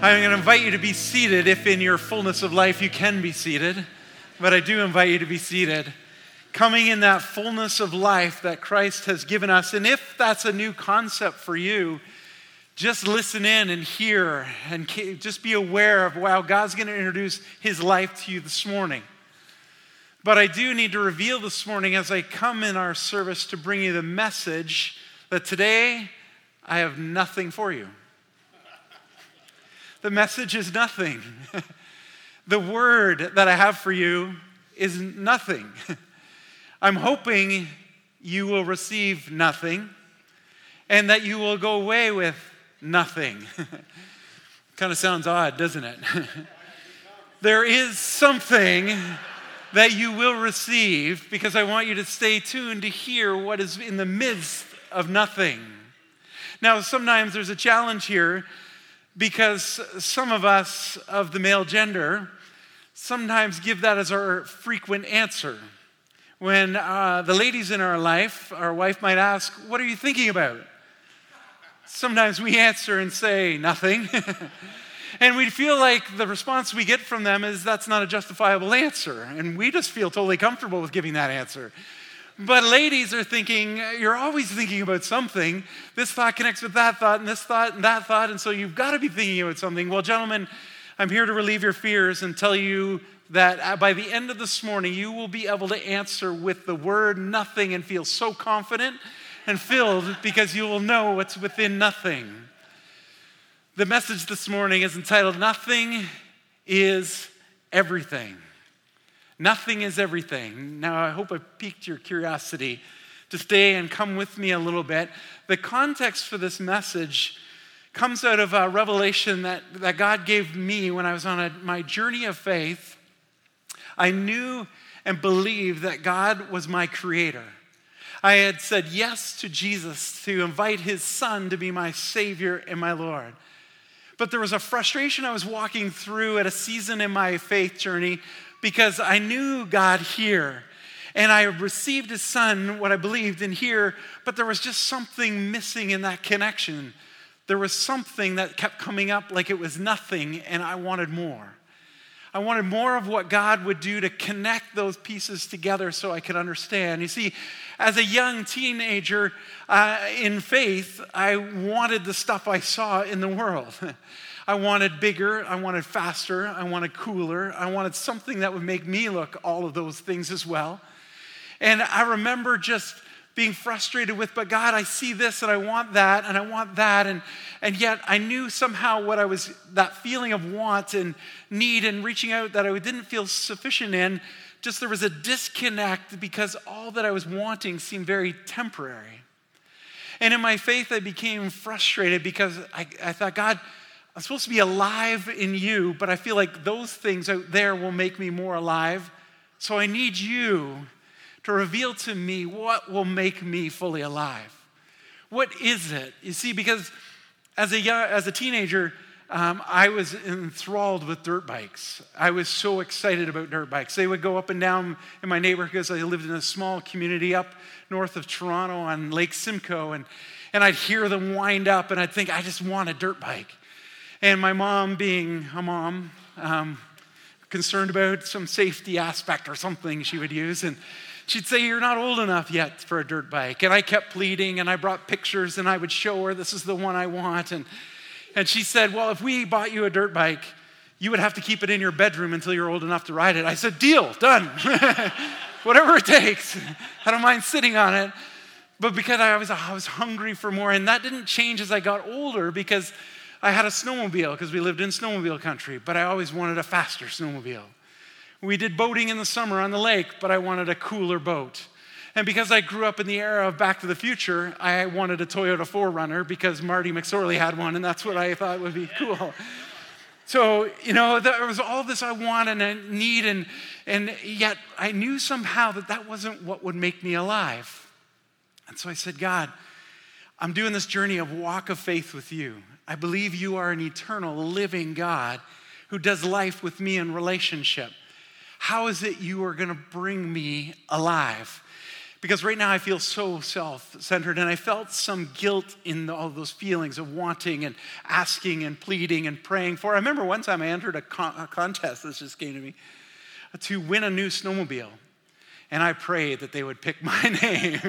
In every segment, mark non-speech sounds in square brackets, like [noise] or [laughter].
I'm going to invite you to be seated if in your fullness of life you can be seated, but I do invite you to be seated. Coming in that fullness of life that Christ has given us. And if that's a new concept for you, just listen in and hear and just be aware of, wow, God's going to introduce his life to you this morning. But I do need to reveal this morning as I come in our service to bring you the message that today I have nothing for you. The message is nothing. [laughs] the word that I have for you is nothing. [laughs] I'm hoping you will receive nothing and that you will go away with nothing. [laughs] kind of sounds odd, doesn't it? there is something that you will receive because I want you to stay tuned to hear what is in the midst of nothing. Now, sometimes there's a challenge here because some of us of the male gender sometimes give that as our frequent answer. When uh, the ladies in our life, our wife might ask, What are you thinking about? Sometimes we answer and say, Nothing. [laughs] and we feel like the response we get from them is that's not a justifiable answer. And we just feel totally comfortable with giving that answer. But ladies are thinking, you're always thinking about something. This thought connects with that thought, and this thought, and that thought, and so you've got to be thinking about something. Well, gentlemen, I'm here to relieve your fears and tell you that uh, by the end of this morning, you will be able to answer with the word nothing and feel so confident and filled because you will know what's within nothing. The message this morning is entitled Nothing is Everything. Nothing is everything. Now, I hope I piqued your curiosity to stay and come with me a little bit. The context for this message comes out of a revelation that, that God gave me when I was on a, my journey of faith. I knew and believed that God was my creator. I had said yes to Jesus to invite his son to be my Savior and my Lord. But there was a frustration I was walking through at a season in my faith journey because I knew God here and I received his son, what I believed in here, but there was just something missing in that connection. There was something that kept coming up like it was nothing, and I wanted more. I wanted more of what God would do to connect those pieces together so I could understand. You see, as a young teenager uh, in faith, I wanted the stuff I saw in the world. [laughs] I wanted bigger, I wanted faster, I wanted cooler, I wanted something that would make me look all of those things as well. And I remember just being frustrated with, but God, I see this and I want that and I want that. And, and yet I knew somehow what I was, that feeling of want and need and reaching out that I didn't feel sufficient in, just there was a disconnect because all that I was wanting seemed very temporary. And in my faith, I became frustrated because I, I thought, God, I'm supposed to be alive in you, but I feel like those things out there will make me more alive. So I need you to reveal to me what will make me fully alive. What is it? You see, because as a, young, as a teenager, um, I was enthralled with dirt bikes. I was so excited about dirt bikes. They would go up and down in my neighborhood because I lived in a small community up north of Toronto on Lake Simcoe. And, and I'd hear them wind up, and I'd think, I just want a dirt bike. And my mom, being a mom, um, concerned about some safety aspect or something she would use, and she'd say, You're not old enough yet for a dirt bike. And I kept pleading, and I brought pictures, and I would show her, This is the one I want. And, and she said, Well, if we bought you a dirt bike, you would have to keep it in your bedroom until you're old enough to ride it. I said, Deal, done. [laughs] Whatever it takes. I don't mind sitting on it. But because I was, I was hungry for more, and that didn't change as I got older because I had a snowmobile because we lived in snowmobile country, but I always wanted a faster snowmobile. We did boating in the summer on the lake, but I wanted a cooler boat. And because I grew up in the era of Back to the Future, I wanted a Toyota 4Runner because Marty McSorley had one, and that's what I thought would be cool. So, you know, there was all this I want and I need, and, and yet I knew somehow that that wasn't what would make me alive. And so I said, God, I'm doing this journey of walk of faith with you. I believe you are an eternal, living God who does life with me in relationship. How is it you are going to bring me alive? Because right now I feel so self centered, and I felt some guilt in all those feelings of wanting and asking and pleading and praying for. I remember one time I entered a, con- a contest, this just came to me, to win a new snowmobile. And I prayed that they would pick [laughs] my name.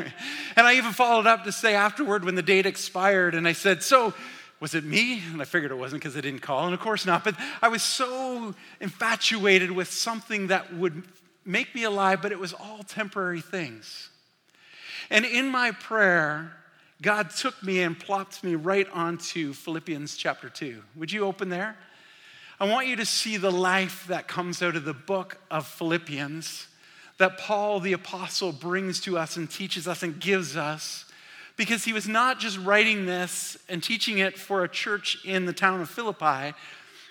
and I even followed up to say afterward when the date expired, and I said, So, was it me? And I figured it wasn't because I didn't call, and of course not. But I was so infatuated with something that would make me alive, but it was all temporary things. And in my prayer, God took me and plopped me right onto Philippians chapter 2. Would you open there? I want you to see the life that comes out of the book of Philippians that Paul the apostle brings to us and teaches us and gives us because he was not just writing this and teaching it for a church in the town of Philippi.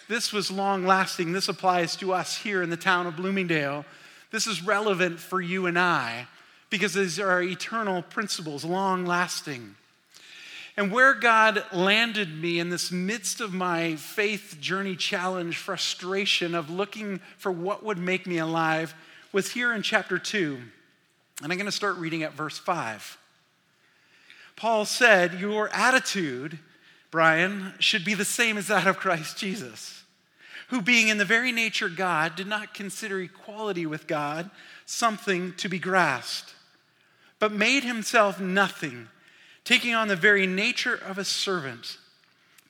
This was long lasting. This applies to us here in the town of Bloomingdale. This is relevant for you and I because these are eternal principles, long lasting. And where God landed me in this midst of my faith journey challenge, frustration of looking for what would make me alive, was here in chapter 2. And I'm going to start reading at verse 5. Paul said, Your attitude, Brian, should be the same as that of Christ Jesus, who, being in the very nature God, did not consider equality with God something to be grasped, but made himself nothing, taking on the very nature of a servant.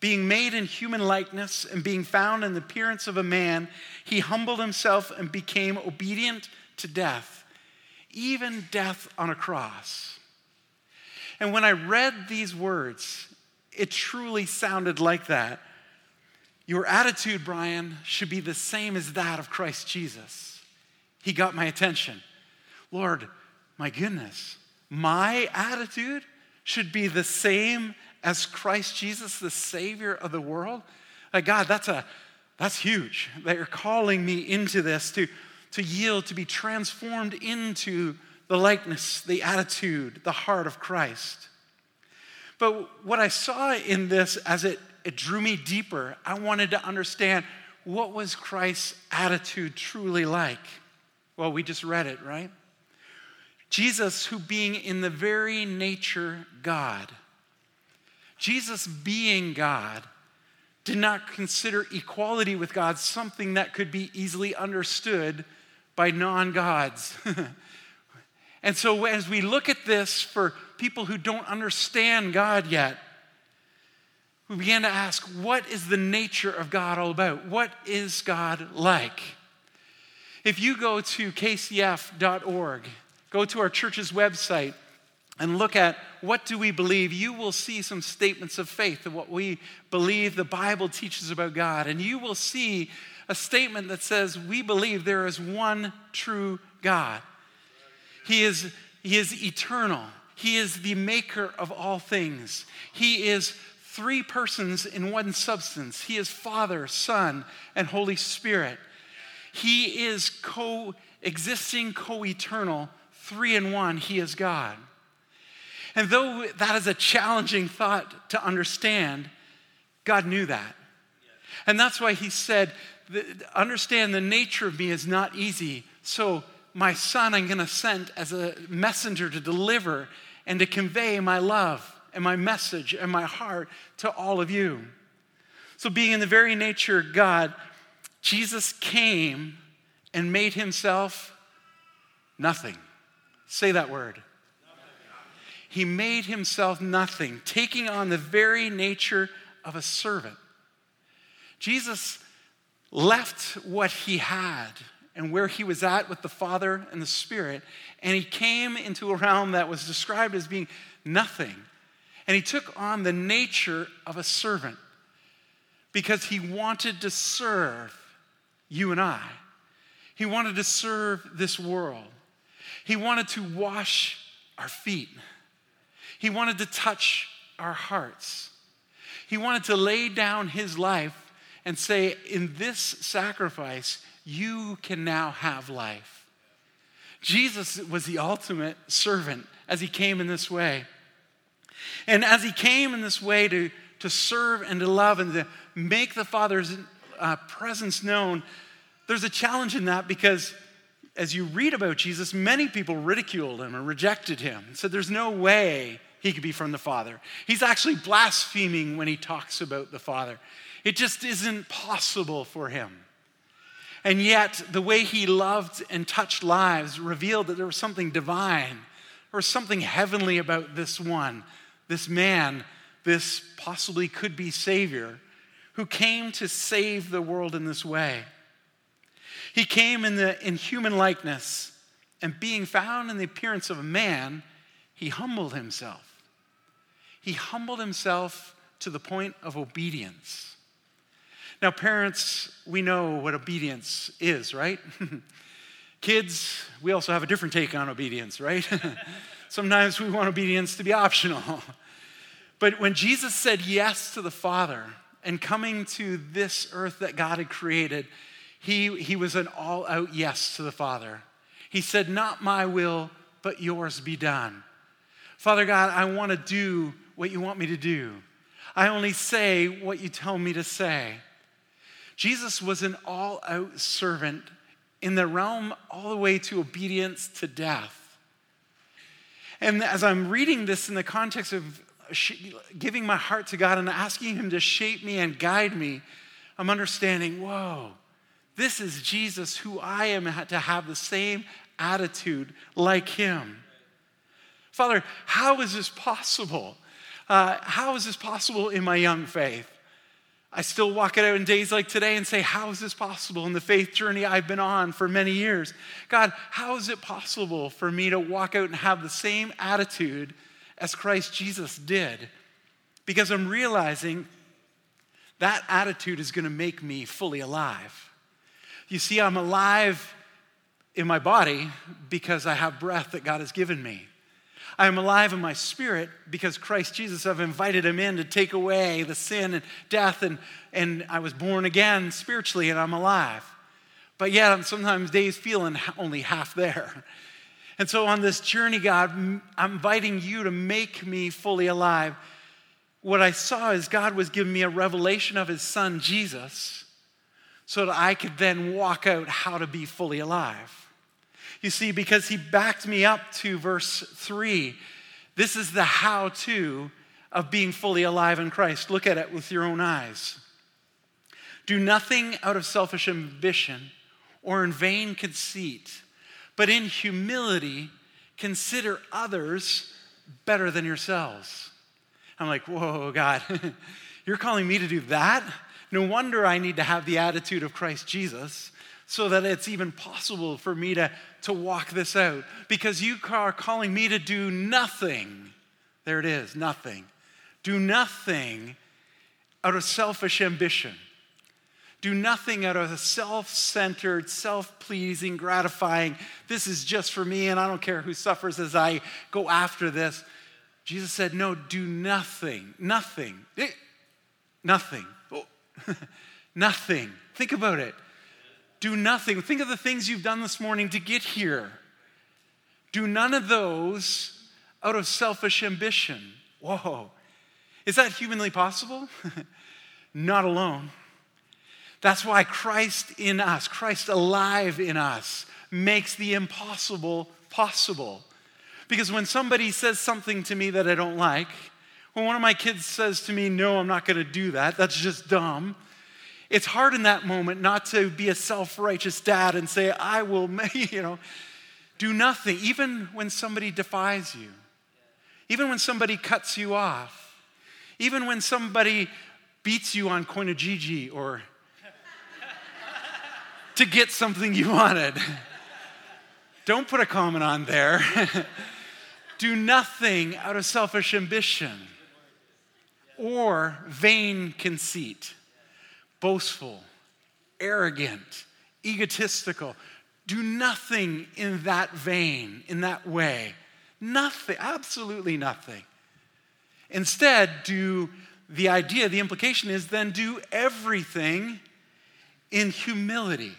Being made in human likeness and being found in the appearance of a man, he humbled himself and became obedient to death, even death on a cross. And when I read these words, it truly sounded like that. Your attitude, Brian, should be the same as that of Christ Jesus. He got my attention. Lord, my goodness, my attitude should be the same as Christ Jesus, the Savior of the world. Like, God, that's, a, that's huge that you're calling me into this to, to yield, to be transformed into the likeness, the attitude, the heart of Christ. But what I saw in this as it, it drew me deeper, I wanted to understand what was Christ's attitude truly like? Well, we just read it, right? Jesus, who being in the very nature God, Jesus being God, did not consider equality with God something that could be easily understood by non gods. [laughs] And so, as we look at this for people who don't understand God yet, we began to ask what is the nature of God all about? What is God like? If you go to kcf.org, go to our church's website, and look at what do we believe, you will see some statements of faith of what we believe the Bible teaches about God. And you will see a statement that says, We believe there is one true God. He is, he is eternal. He is the maker of all things. He is three persons in one substance. He is Father, Son, and Holy Spirit. He is co-existing, co-eternal, three in one. He is God. And though that is a challenging thought to understand, God knew that. And that's why he said, understand the nature of me is not easy. So my son I'm going to send as a messenger to deliver and to convey my love and my message and my heart to all of you. So, being in the very nature of God, Jesus came and made himself nothing. Say that word. He made himself nothing, taking on the very nature of a servant. Jesus left what he had and where he was at with the Father and the Spirit. And he came into a realm that was described as being nothing. And he took on the nature of a servant because he wanted to serve you and I. He wanted to serve this world. He wanted to wash our feet. He wanted to touch our hearts. He wanted to lay down his life and say, In this sacrifice, you can now have life. Jesus was the ultimate servant as he came in this way. And as he came in this way to, to serve and to love and to make the Father's uh, presence known, there's a challenge in that because as you read about Jesus, many people ridiculed him and rejected him, and said there's no way he could be from the Father. He's actually blaspheming when he talks about the Father. It just isn't possible for him. And yet, the way he loved and touched lives revealed that there was something divine or something heavenly about this one, this man, this possibly could be Savior, who came to save the world in this way. He came in, the, in human likeness, and being found in the appearance of a man, he humbled himself. He humbled himself to the point of obedience. Now, parents, we know what obedience is, right? [laughs] Kids, we also have a different take on obedience, right? [laughs] Sometimes we want obedience to be optional. [laughs] But when Jesus said yes to the Father and coming to this earth that God had created, he, he was an all out yes to the Father. He said, Not my will, but yours be done. Father God, I want to do what you want me to do. I only say what you tell me to say. Jesus was an all out servant in the realm all the way to obedience to death. And as I'm reading this in the context of giving my heart to God and asking Him to shape me and guide me, I'm understanding, whoa, this is Jesus who I am to have the same attitude like him. Father, how is this possible? Uh, how is this possible in my young faith? I still walk it out in days like today and say, How is this possible in the faith journey I've been on for many years? God, how is it possible for me to walk out and have the same attitude as Christ Jesus did? Because I'm realizing that attitude is going to make me fully alive. You see, I'm alive in my body because I have breath that God has given me. I am alive in my spirit because Christ Jesus, I've invited him in to take away the sin and death, and, and I was born again spiritually and I'm alive. But yet, I'm sometimes days feeling only half there. And so, on this journey, God, I'm inviting you to make me fully alive. What I saw is God was giving me a revelation of his son, Jesus so that I could then walk out how to be fully alive. You see, because he backed me up to verse 3, this is the how to of being fully alive in Christ. Look at it with your own eyes. Do nothing out of selfish ambition or in vain conceit, but in humility consider others better than yourselves. I'm like, whoa, God, [laughs] you're calling me to do that? No wonder I need to have the attitude of Christ Jesus so that it's even possible for me to, to walk this out. Because you are calling me to do nothing. There it is, nothing. Do nothing out of selfish ambition. Do nothing out of a self centered, self pleasing, gratifying, this is just for me and I don't care who suffers as I go after this. Jesus said, No, do nothing, nothing, eh, nothing [laughs] nothing. Think about it. Do nothing. Think of the things you've done this morning to get here. Do none of those out of selfish ambition. Whoa. Is that humanly possible? [laughs] Not alone. That's why Christ in us, Christ alive in us, makes the impossible possible. Because when somebody says something to me that I don't like, when one of my kids says to me, No, I'm not going to do that, that's just dumb. It's hard in that moment not to be a self righteous dad and say, I will, [laughs] you know, do nothing, even when somebody defies you, even when somebody cuts you off, even when somebody beats you on Kijiji or [laughs] to get something you wanted. [laughs] Don't put a comment on there. do nothing out of selfish ambition or vain conceit, boastful, arrogant, egotistical. Do nothing in that vein, in that way. Nothing, absolutely nothing. Instead, do the idea, the implication is then do everything in humility.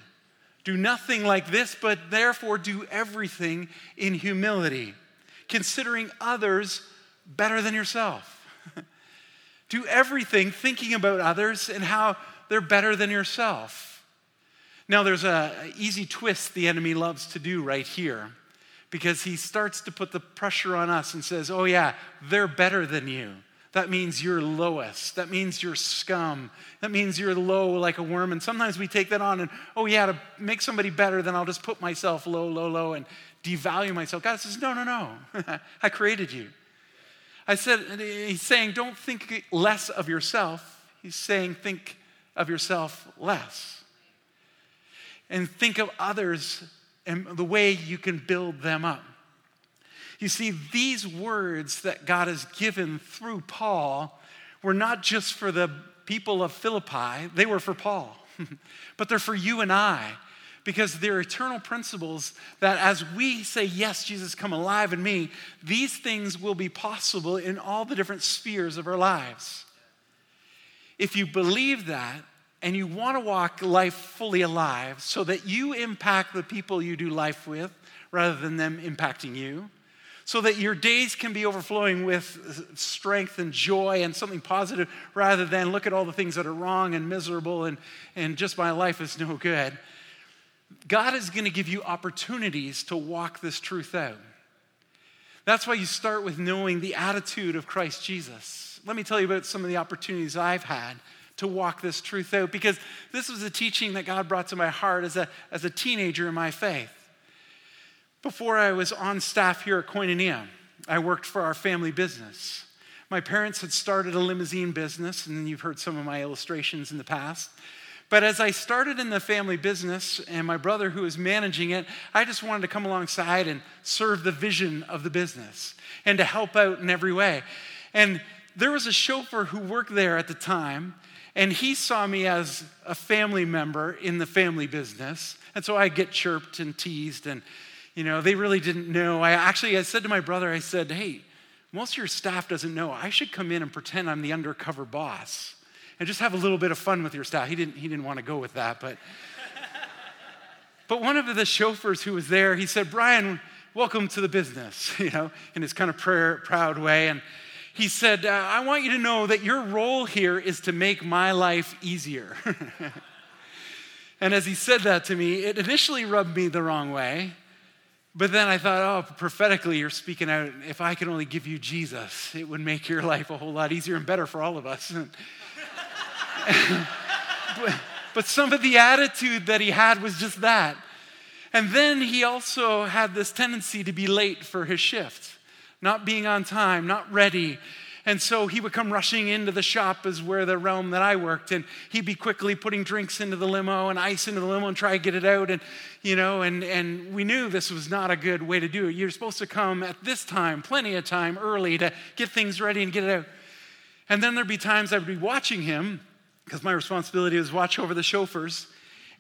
Do nothing like this, but therefore do everything in humility, considering others better than yourself. [laughs] Do everything thinking about others and how they're better than yourself. Now, there's a easy twist the enemy loves to do right here because he starts to put the pressure on us and says, Oh, yeah, they're better than you. That means you're lowest. That means you're scum. That means you're low like a worm. And sometimes we take that on and, oh, yeah, to make somebody better, then I'll just put myself low, low, low and devalue myself. God says, no, no, no. [laughs] I created you. I said, he's saying, don't think less of yourself. He's saying, think of yourself less. And think of others and the way you can build them up. You see, these words that God has given through Paul were not just for the people of Philippi, they were for Paul, [laughs] but they're for you and I because they're eternal principles that as we say, Yes, Jesus, come alive in me, these things will be possible in all the different spheres of our lives. If you believe that and you want to walk life fully alive so that you impact the people you do life with rather than them impacting you, so that your days can be overflowing with strength and joy and something positive rather than look at all the things that are wrong and miserable and, and just my life is no good. God is going to give you opportunities to walk this truth out. That's why you start with knowing the attitude of Christ Jesus. Let me tell you about some of the opportunities I've had to walk this truth out because this was a teaching that God brought to my heart as a, as a teenager in my faith. Before I was on staff here at Koinonia, I worked for our family business. My parents had started a limousine business, and you've heard some of my illustrations in the past. But as I started in the family business and my brother who was managing it, I just wanted to come alongside and serve the vision of the business and to help out in every way. And there was a chauffeur who worked there at the time, and he saw me as a family member in the family business. And so I get chirped and teased and you know, they really didn't know. I actually I said to my brother, I said, hey, most of your staff doesn't know. I should come in and pretend I'm the undercover boss and just have a little bit of fun with your staff. He didn't, he didn't want to go with that, but [laughs] but one of the chauffeurs who was there, he said, Brian, welcome to the business, [laughs] you know, in his kind of prayer, proud way. And he said, uh, I want you to know that your role here is to make my life easier. [laughs] and as he said that to me, it initially rubbed me the wrong way. But then I thought, oh, prophetically, you're speaking out. If I could only give you Jesus, it would make your life a whole lot easier and better for all of us. [laughs] but, but some of the attitude that he had was just that. And then he also had this tendency to be late for his shift, not being on time, not ready, and so he would come rushing into the shop, is where the realm that I worked, and he'd be quickly putting drinks into the limo and ice into the limo and try to get it out. And, you know, and, and we knew this was not a good way to do it. You're supposed to come at this time, plenty of time early to get things ready and get it out. And then there'd be times I would be watching him, because my responsibility was watch over the chauffeurs.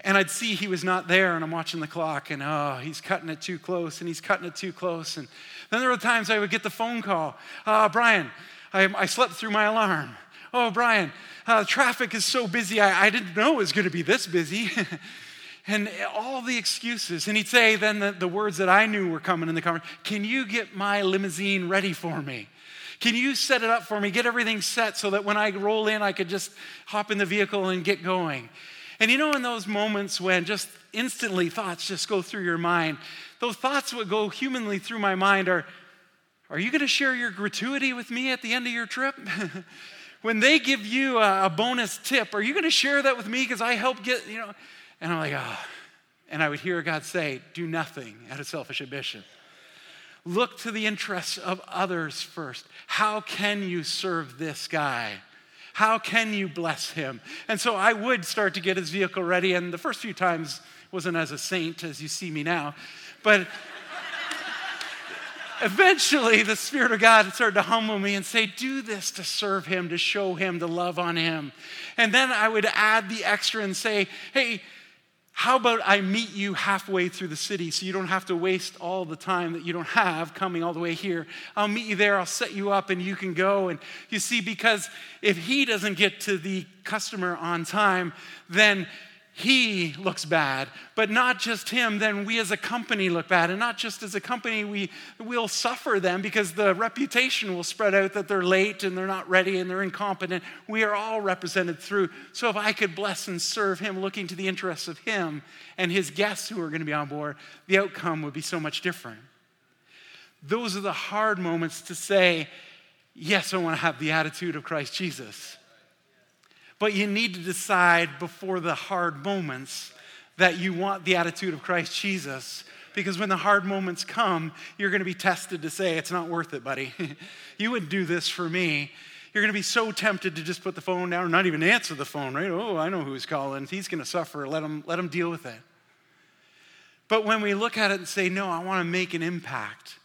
And I'd see he was not there, and I'm watching the clock, and oh, he's cutting it too close, and he's cutting it too close. And then there were times I would get the phone call, uh, Brian, I, I slept through my alarm. Oh, Brian, uh, traffic is so busy. I, I didn't know it was going to be this busy. [laughs] and all the excuses. And he'd say then the, the words that I knew were coming in the conversation Can you get my limousine ready for me? Can you set it up for me? Get everything set so that when I roll in, I could just hop in the vehicle and get going. And you know, in those moments when just instantly thoughts just go through your mind, those thoughts would go humanly through my mind are are you going to share your gratuity with me at the end of your trip? [laughs] when they give you a, a, bonus tip, are you going to share that with me because I helped get, you know? And I'm like. Oh. And I would hear God say, do nothing out of selfish ambition. Look to the interests of others first. How can you serve this guy? How can you bless him? And so I would start to get his vehicle ready. And the first few times wasn't as a saint as you see me now, but [laughs] eventually the Spirit of God started to humble me and say, Do this to serve Him, to show Him, to love on Him. And then I would add the extra and say, Hey, how about I meet you halfway through the city so you don't have to waste all the time that you don't have coming all the way here? I'll meet you there, I'll set you up, and you can go. And you see, because if he doesn't get to the customer on time, then he looks bad, but not just him, then we as a company look bad. And not just as a company, we will suffer them because the reputation will spread out that they're late and they're not ready and they're incompetent. We are all represented through. So if I could bless and serve him, looking to the interests of him and his guests who are going to be on board, the outcome would be so much different. Those are the hard moments to say, yes, I want to have the attitude of Christ Jesus. But you need to decide before the hard moments that you want the attitude of Christ Jesus. Because when the hard moments come, you're going to be tested to say, It's not worth it, buddy. [laughs] you wouldn't do this for me. You're going to be so tempted to just put the phone down or not even answer the phone, right? Oh, I know who's calling. He's going to suffer. Let him, let him deal with it. But when we look at it and say, No, I want to make an impact,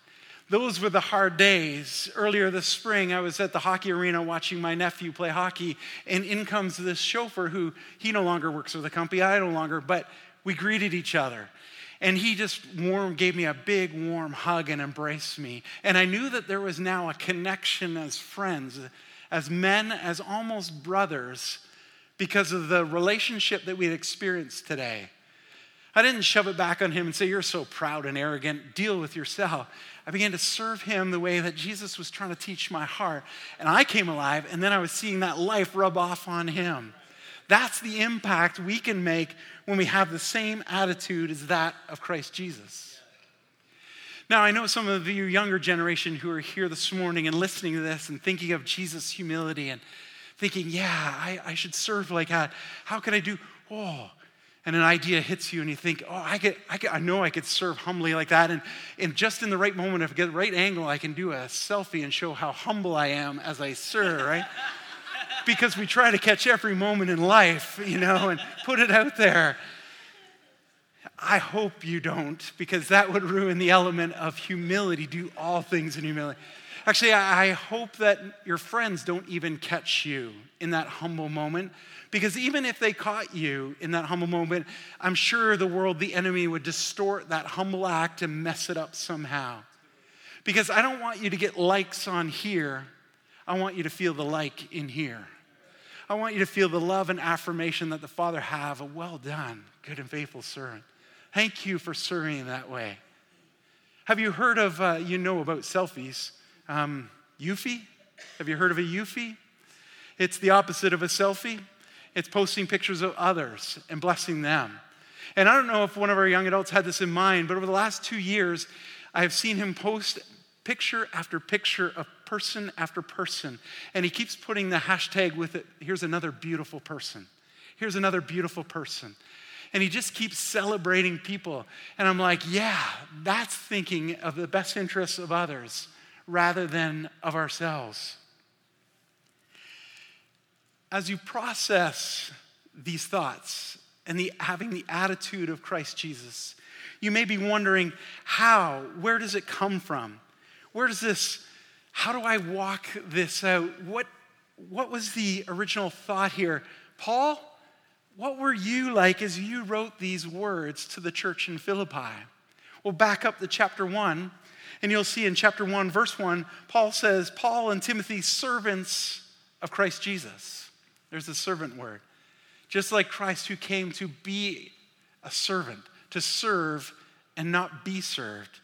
those were the hard days. Earlier this spring, I was at the hockey arena watching my nephew play hockey, and in comes this chauffeur who he no longer works for the company, I no longer, but we greeted each other. And he just warm, gave me a big warm hug and embraced me. And I knew that there was now a connection as friends, as men, as almost brothers, because of the relationship that we had experienced today. I didn't shove it back on him and say, You're so proud and arrogant, deal with yourself. I began to serve him the way that Jesus was trying to teach my heart. And I came alive, and then I was seeing that life rub off on him. That's the impact we can make when we have the same attitude as that of Christ Jesus. Now, I know some of you younger generation who are here this morning and listening to this and thinking of Jesus' humility and thinking, yeah, I, I should serve like that. How can I do? Oh, and an idea hits you and you think, oh, I, get, I, I know I could serve humbly like that. And, and just in the right moment, if I get the right angle, I can do a selfie and show how humble I am as I serve, right? [laughs] because we try to catch every moment in life, you know, and put it out there. I hope you don't, because that would ruin the element of humility. Do all things in humility. Actually, I hope that your friends don't even catch you in that humble moment because even if they caught you in that humble moment, I'm sure the world, the enemy, would distort that humble act and mess it up somehow. Because I don't want you to get likes on here, I want you to feel the like in here. I want you to feel the love and affirmation that the Father have. A well done, good and faithful servant. Thank you for serving that way. Have you heard of, uh, you know about selfies, um, Eufy? Have you heard of a Eufy? It's the opposite of a selfie it's posting pictures of others and blessing them. And I don't know if one of our young adults had this in mind, but over the last two years, I have seen him post picture after picture of person after person. And he keeps putting the hashtag with it here's another beautiful person. Here's another beautiful person. And he just keeps celebrating people. And I'm like, yeah, that's thinking of the best interests of others rather than of ourselves as you process these thoughts and the, having the attitude of Christ Jesus, you may be wondering how, where does it come from? Where does this, how do I walk this out? What, what was the original thought here? Paul, what were you like as you wrote these words to the church in Philippi? Well, back up to chapter 1, and you'll see in chapter 1, verse 1, Paul says, Paul and Timothy, servants of Christ Jesus. There's the servant word. Just like Christ who came to be a servant, to serve and not be served.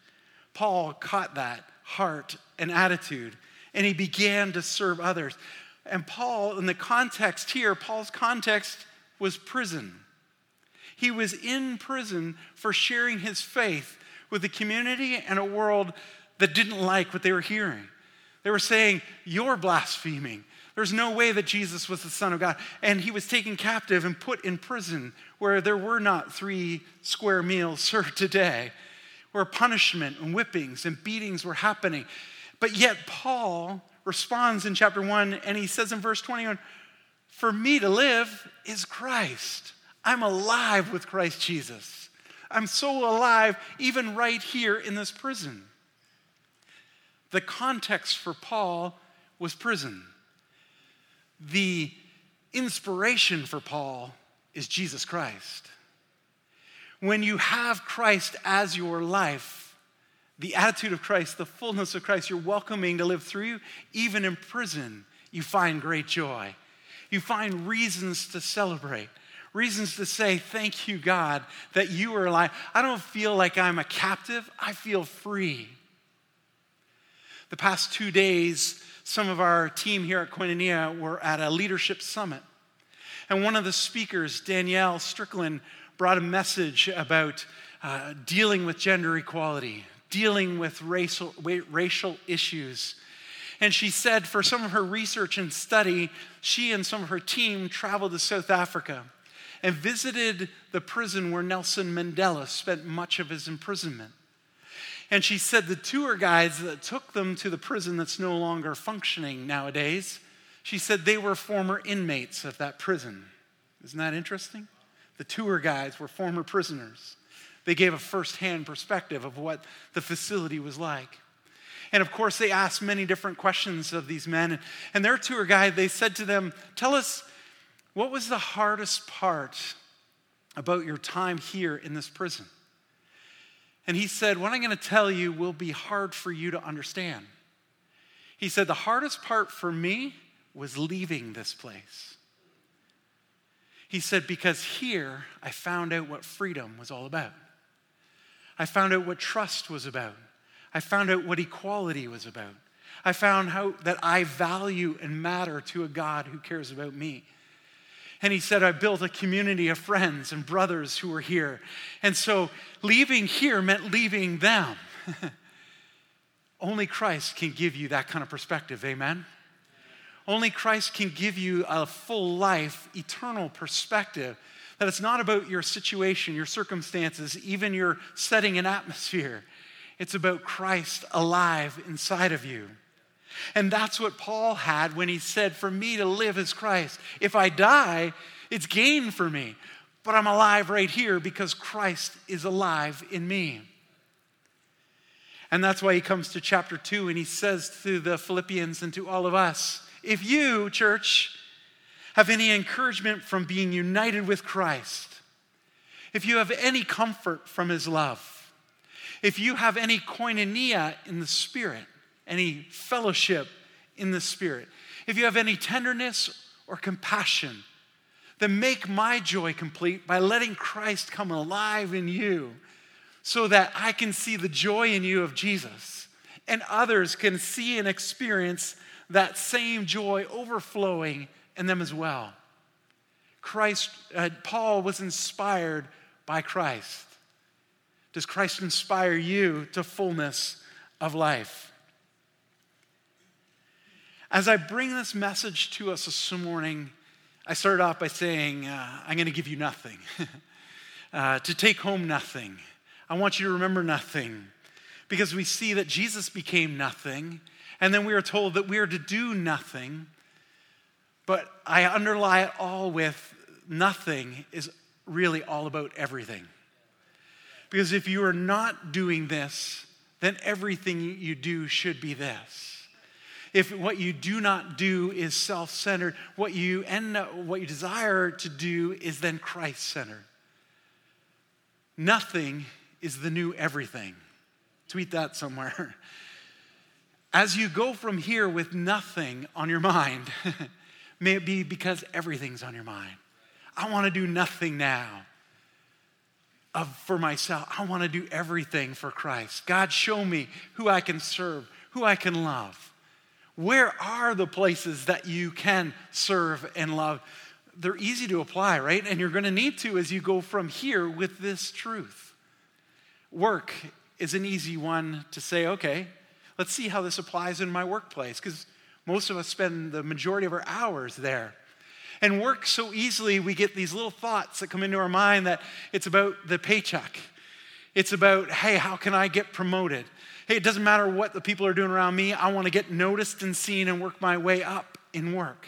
Paul caught that heart and attitude, and he began to serve others. And Paul, in the context here, Paul's context was prison. He was in prison for sharing his faith with a community and a world that didn't like what they were hearing. They were saying, You're blaspheming. There's no way that Jesus was the Son of God. And he was taken captive and put in prison where there were not three square meals [laughs] served today, where punishment and whippings and beatings were happening. But yet, Paul responds in chapter 1 and he says in verse 21 For me to live is Christ. I'm alive with Christ Jesus. I'm so alive, even right here in this prison. The context for Paul was prison the inspiration for Paul is Jesus Christ. When you have Christ as your life, the attitude of Christ, the fullness of Christ, you're welcoming to live through you, even in prison, you find great joy. You find reasons to celebrate. Reasons to say, Thank you, God, that you are alive. I don't feel like I'm a captive, I feel free. The past two days, some of our team here at Koinonia were at a leadership summit. And one of the speakers, Danielle Strickland, brought a message about uh, dealing with gender equality, dealing with racial, racial issues. And she said for some of her research and study, she and some of her team traveled to South Africa and visited the prison where Nelson Mandela spent much of his imprisonment. And she said the tour guides that took them to the prison that's no longer functioning nowadays, she said they were former inmates of that prison. Isn't that interesting? The tour guides were former prisoners. They gave a firsthand perspective of what the facility was like. And of course, they asked many different questions of these men. And their tour guide, they said to them, Tell us, what was the hardest part about your time here in this prison? And he said, What I'm going to tell you will be hard for you to understand. He said, The hardest part for me was leaving this place. He said, Because here I found out what freedom was all about. I found out what trust was about. I found out what equality was about. I found out that I value and matter to a God who cares about me. And he said, I built a community of friends and brothers who were here. And so leaving here meant leaving them. [laughs] Only Christ can give you that kind of perspective, amen? Only Christ can give you a full life, eternal perspective. That it's not about your situation, your circumstances, even your setting and atmosphere. It's about Christ alive inside of you. And that's what Paul had when he said, For me to live is Christ. If I die, it's gain for me. But I'm alive right here because Christ is alive in me. And that's why he comes to chapter 2 and he says to the Philippians and to all of us if you, church, have any encouragement from being united with Christ, if you have any comfort from his love, if you have any koinonia in the Spirit, any fellowship in the Spirit, if you have any tenderness or compassion, then make my joy complete by letting Christ come alive in you so that I can see the joy in you of Jesus and others can see and experience that same joy overflowing in them as well. Christ, uh, Paul was inspired by Christ. Does Christ inspire you to fullness of life? As I bring this message to us this morning, I started off by saying, uh, I'm going to give you nothing, [laughs] uh, to take home nothing. I want you to remember nothing because we see that Jesus became nothing, and then we are told that we are to do nothing. But I underlie it all with nothing is really all about everything. Because if you are not doing this, then everything you do should be this if what you do not do is self centered, what you end up, what you desire to do is then Christ centered. Nothing is the new everything. Tweet that somewhere. [laughs] As you go from here with nothing on your mind, [laughs] may it be because everything's on your mind. I want to do nothing now of, for myself. I want to do everything for Christ. God, show me who I can serve, who I can love. Where are the places that you can serve and love? They're easy to apply, right? And you're going to need to as you go from here with this truth. Work is an easy one to say, okay, let's see how this applies in my workplace, because most of us spend the majority of our hours there. And work so easily, we get these little thoughts that come into our mind that it's about the paycheck. It's about, hey, how can I get promoted? Hey, it doesn't matter what the people are doing around me. I want to get noticed and seen and work my way up in work.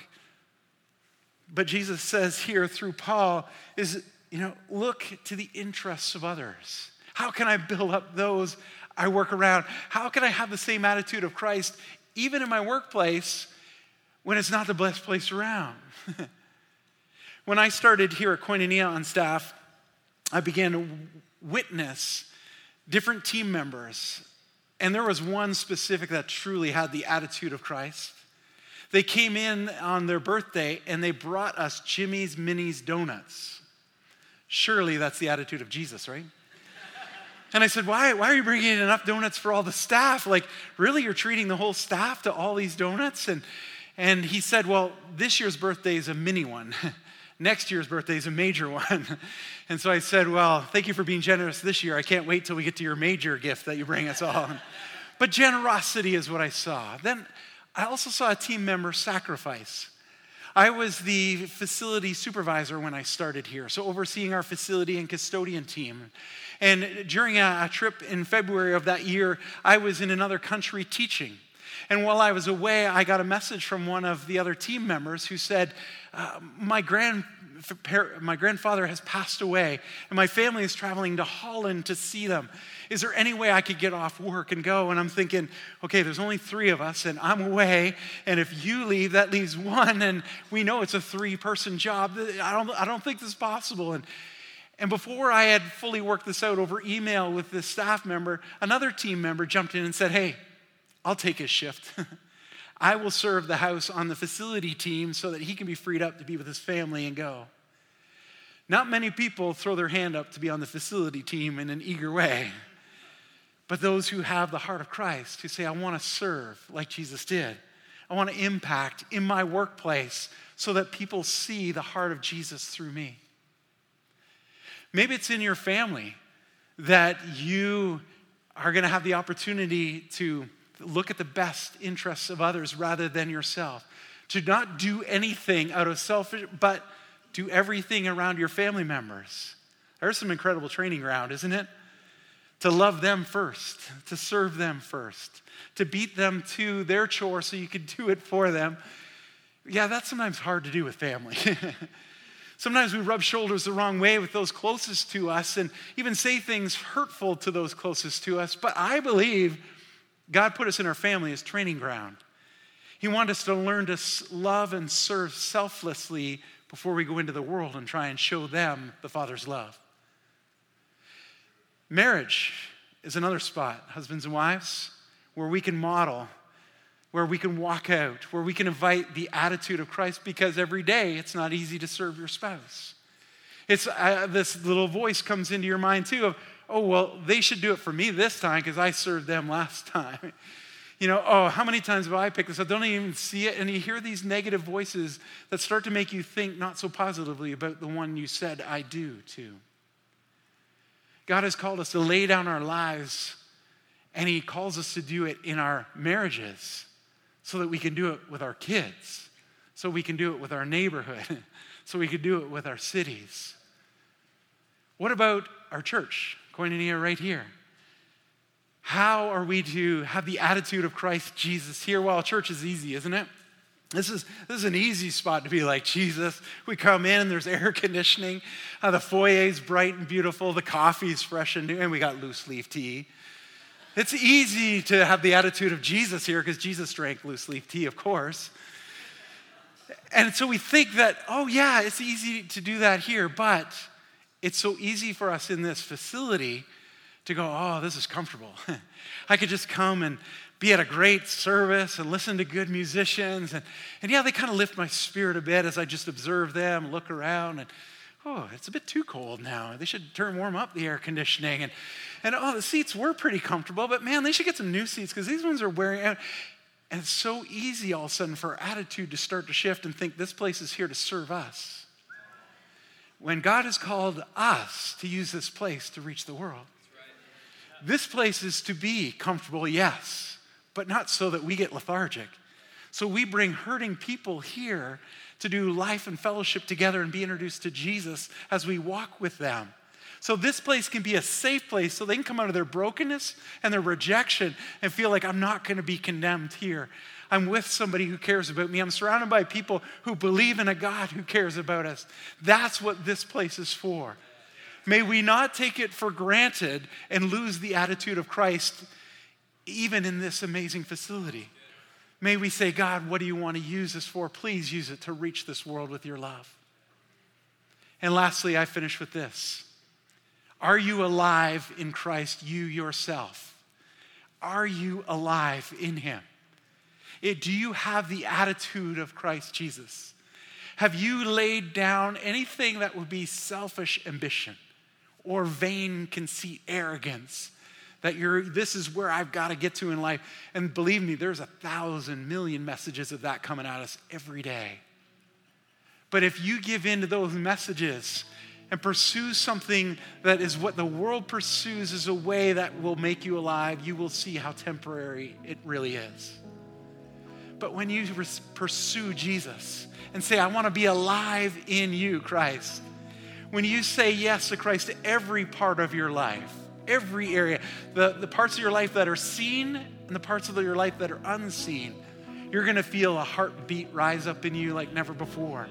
But Jesus says here through Paul is, you know, look to the interests of others. How can I build up those I work around? How can I have the same attitude of Christ even in my workplace when it's not the best place around? [laughs] when I started here at Koinonia on staff, I began to witness different team members and there was one specific that truly had the attitude of Christ. They came in on their birthday and they brought us Jimmy's Minis donuts. surely that's the attitude of Jesus, right? And I said, why, why are you bringing in enough donuts for all the staff? Like, really, you're treating the whole staff to all these donuts? And, and he said, Well, this year's birthday is a mini one. [laughs] Next year's birthday is a major [laughs] one. And so I said, Well, thank you for being generous this year. I can't wait till we get to your major gift that you bring us all. [laughs] but generosity is what I saw. Then I also saw a team member sacrifice. I was the facility supervisor when I started here, so overseeing our facility and custodian team. And during a, a trip in February of that year, I was in another country teaching. And while I was away, I got a message from one of the other team members who said, uh, my, grand, my grandfather has passed away, and my family is traveling to Holland to see them. Is there any way I could get off work and go? And I'm thinking, okay, there's only three of us, and I'm away. And if you leave, that leaves one, and we know it's a three person job. I don't, I don't think this is possible. And and before I had fully worked this out over email with this staff member, another team member jumped in and said, Hey, I'll take his shift. [laughs] I will serve the house on the facility team so that he can be freed up to be with his family and go. Not many people throw their hand up to be on the facility team in an eager way. But those who have the heart of Christ, who say, I want to serve like Jesus did, I want to impact in my workplace so that people see the heart of Jesus through me. Maybe it's in your family that you are going to have the opportunity to look at the best interests of others rather than yourself. To not do anything out of selfish, but do everything around your family members. There's some incredible training ground, isn't it? To love them first, to serve them first, to beat them to their chore so you can [laughs] do it for them. Yeah, that's sometimes hard to do with family. [laughs] Sometimes we rub shoulders the wrong way with those closest to us and even say things hurtful to those closest to us. But I believe God put us in our family as training ground. He wanted us to learn to love and serve selflessly before we go into the world and try and show them the Father's love. Marriage is another spot, husbands and wives, where we can model, where we can walk out, where we can invite the attitude of Christ because every day it's not easy to serve your spouse. It's uh, this little voice comes into your mind too of, oh, well, they should do it for me this time because I served them last time. [laughs] You know, oh, how many times have I picked this up? Don't even see it. And you hear these negative voices that start to make you think not so positively about the one you said, I do to. God has called us to lay down our lives, and He calls us to do it in our marriages so that we can do it with our kids, so we can do it with our neighborhood, [laughs] so we can do it with our cities. What about our church? Koinonia right here. How are we to have the attitude of Christ Jesus here? Well, church is easy, isn't it? This is, this is an easy spot to be like Jesus. We come in, and there's air [laughs] conditioning, uh, the foyer is bright and beautiful, the coffee's fresh and new, and we got loose leaf tea. It's easy to have the attitude of Jesus here because Jesus drank loose leaf tea, of course. And so we think that, oh, yeah, it's easy to do that here, but it's so easy for us in this facility to go, oh, this is comfortable. [laughs] I could just come and be at a great service and listen to good musicians. And, and yeah, they kind of lift my spirit a bit as I just observe them, look around, and oh, it's a bit too cold now. They should turn warm up the air conditioning. And, and oh, the seats were pretty comfortable, but man, they should get some new seats because these ones are wearing out. And it's so easy all of a sudden for our attitude to start to shift and think this place is here to serve us when God has called us to use this place to reach the world. This place is to be comfortable, yes, but not so that we get lethargic. So we bring hurting people here to do life and fellowship together and be introduced to Jesus as we walk with them. So this place can be a safe place so they can come out of their brokenness and their rejection and feel like I'm not going to be condemned here. I'm with somebody who cares about me. I'm surrounded by people who believe in a God who cares about us. That's what this place is for. May we not take it for granted and lose the attitude of Christ even in this amazing facility. May we say, God, what do you want to use this for? Please use it to reach this world with your love. And lastly, I finish with this Are you alive in Christ, you yourself? Are you alive in Him? It, do you have the attitude of Christ Jesus? Have you laid down anything that would be selfish ambition or vain conceit, arrogance? That you're, this is where I've got to get to in life. And believe me, there's a thousand million messages of that coming at us every day. But if you give in to those messages and pursue something that is what the world pursues as a way that will make you alive, you will see how temporary it really is. But when you pursue Jesus and say, I want to be alive in you, Christ, when you say yes to Christ to every part of your life, every area, the, the parts of your life that are seen and the parts of your life that are unseen, you're to feel a heartbeat rise up in you like never before.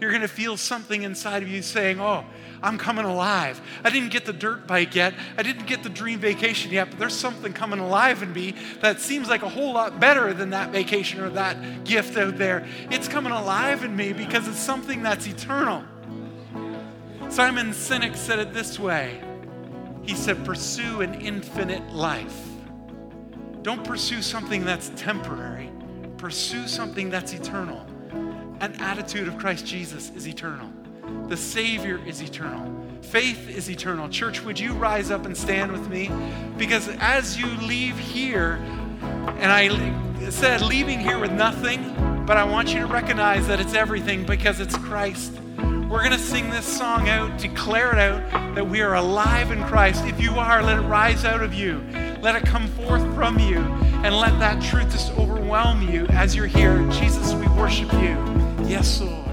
You're to feel something inside of you saying, Oh, I'm coming alive. I didn't get the dirt bike yet. I didn't get the dream vacation yet, but there's something coming alive in me that seems like a whole lot better than that vacation or that gift out there. It's coming alive in me because it's something that's eternal. Simon Sinek said it this way He said, Pursue an infinite life. Don't pursue something that's temporary, pursue something that's eternal an attitude of Christ Jesus is eternal. The Savior is eternal. Faith is eternal. Church, would you rise up and stand with me? Because as you leave here, and I said leaving here with nothing, but I want you to recognize that it's everything because it's Christ. We're going to sing this song out, declare it out that we are alive in Christ. If you are, let it rise out of you. Let it come forth from you. And let that truth just overwhelm you as you're here. Jesus, we worship you. Yes, Lord.